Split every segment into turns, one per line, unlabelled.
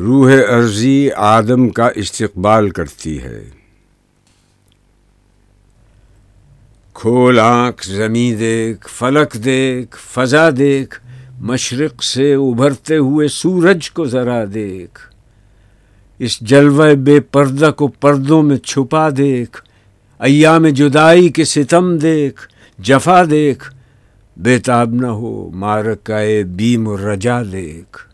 روح عرضی آدم کا استقبال کرتی ہے۔ کھول آنکھ زمیں دیکھ، فلک دیکھ، فضا دیکھ، مشرق سے ابھرتے ہوئے سورج کو ذرا دیکھ۔ اس جلوہ بے پردہ کو پردوں میں چھپا دیکھ۔ ایام جدائی کے ستم دیکھ، جفا دیکھ۔ بےتاب نہ ہو، مارکائے بیم و رجا دیکھ۔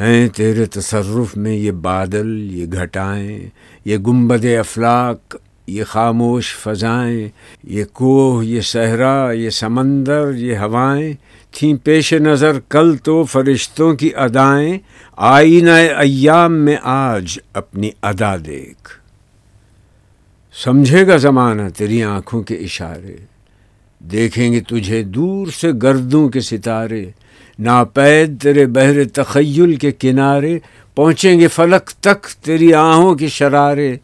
ہیں تیرے تصرف میں یہ بادل، یہ گھٹائیں، یہ گنبد افلاق یہ خاموش فضائیں، یہ کوہ، یہ صحرا، یہ سمندر، یہ ہوائیں، تھیں پیش نظر کل تو فرشتوں کی ادائیں، آئینہ ایام میں آج اپنی ادا دیکھ۔ سمجھے گا زمانہ تیری آنکھوں کے اشارے، دیکھیں گے تجھے دور سے گردوں کے ستارے۔ ناپید تیرے بہر تخیل کے کنارے پہنچیں گے فلک تک تیری آہوں کے شرارے۔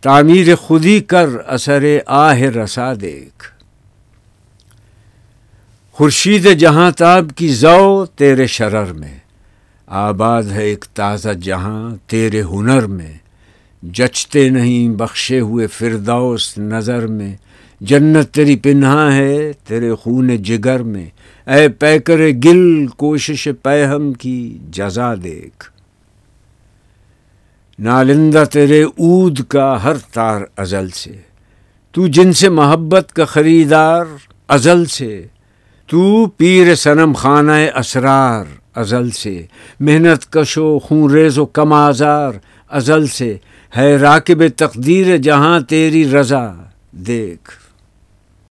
تعمیر خودی کر اثر آہ رسا دیکھ۔ خورشید جہاں تاب کی زو تیرے شرر میں۔ آباد ہے ایک تازہ جہاں تیرے ہنر میں۔ جچتے نہیں بخشے ہوئے فردوس نظر میں۔ جنت تیری پنہا ہے، تیرے خون جگر میں۔ اے پیکر گل، کوشش پیہم کی جزا دیکھ۔ نالندہ تیرے اود کا ہر تار ازل سے۔ تو جن سے محبت کا خریدار ازل سے۔ تو پیر سنم خانہ اسرار ازل سے۔ محنت کشو، خون ریز و کم آزار ازل سے۔ ہے راکب تقدیر جہاں تیری رضا۔ دیکھ۔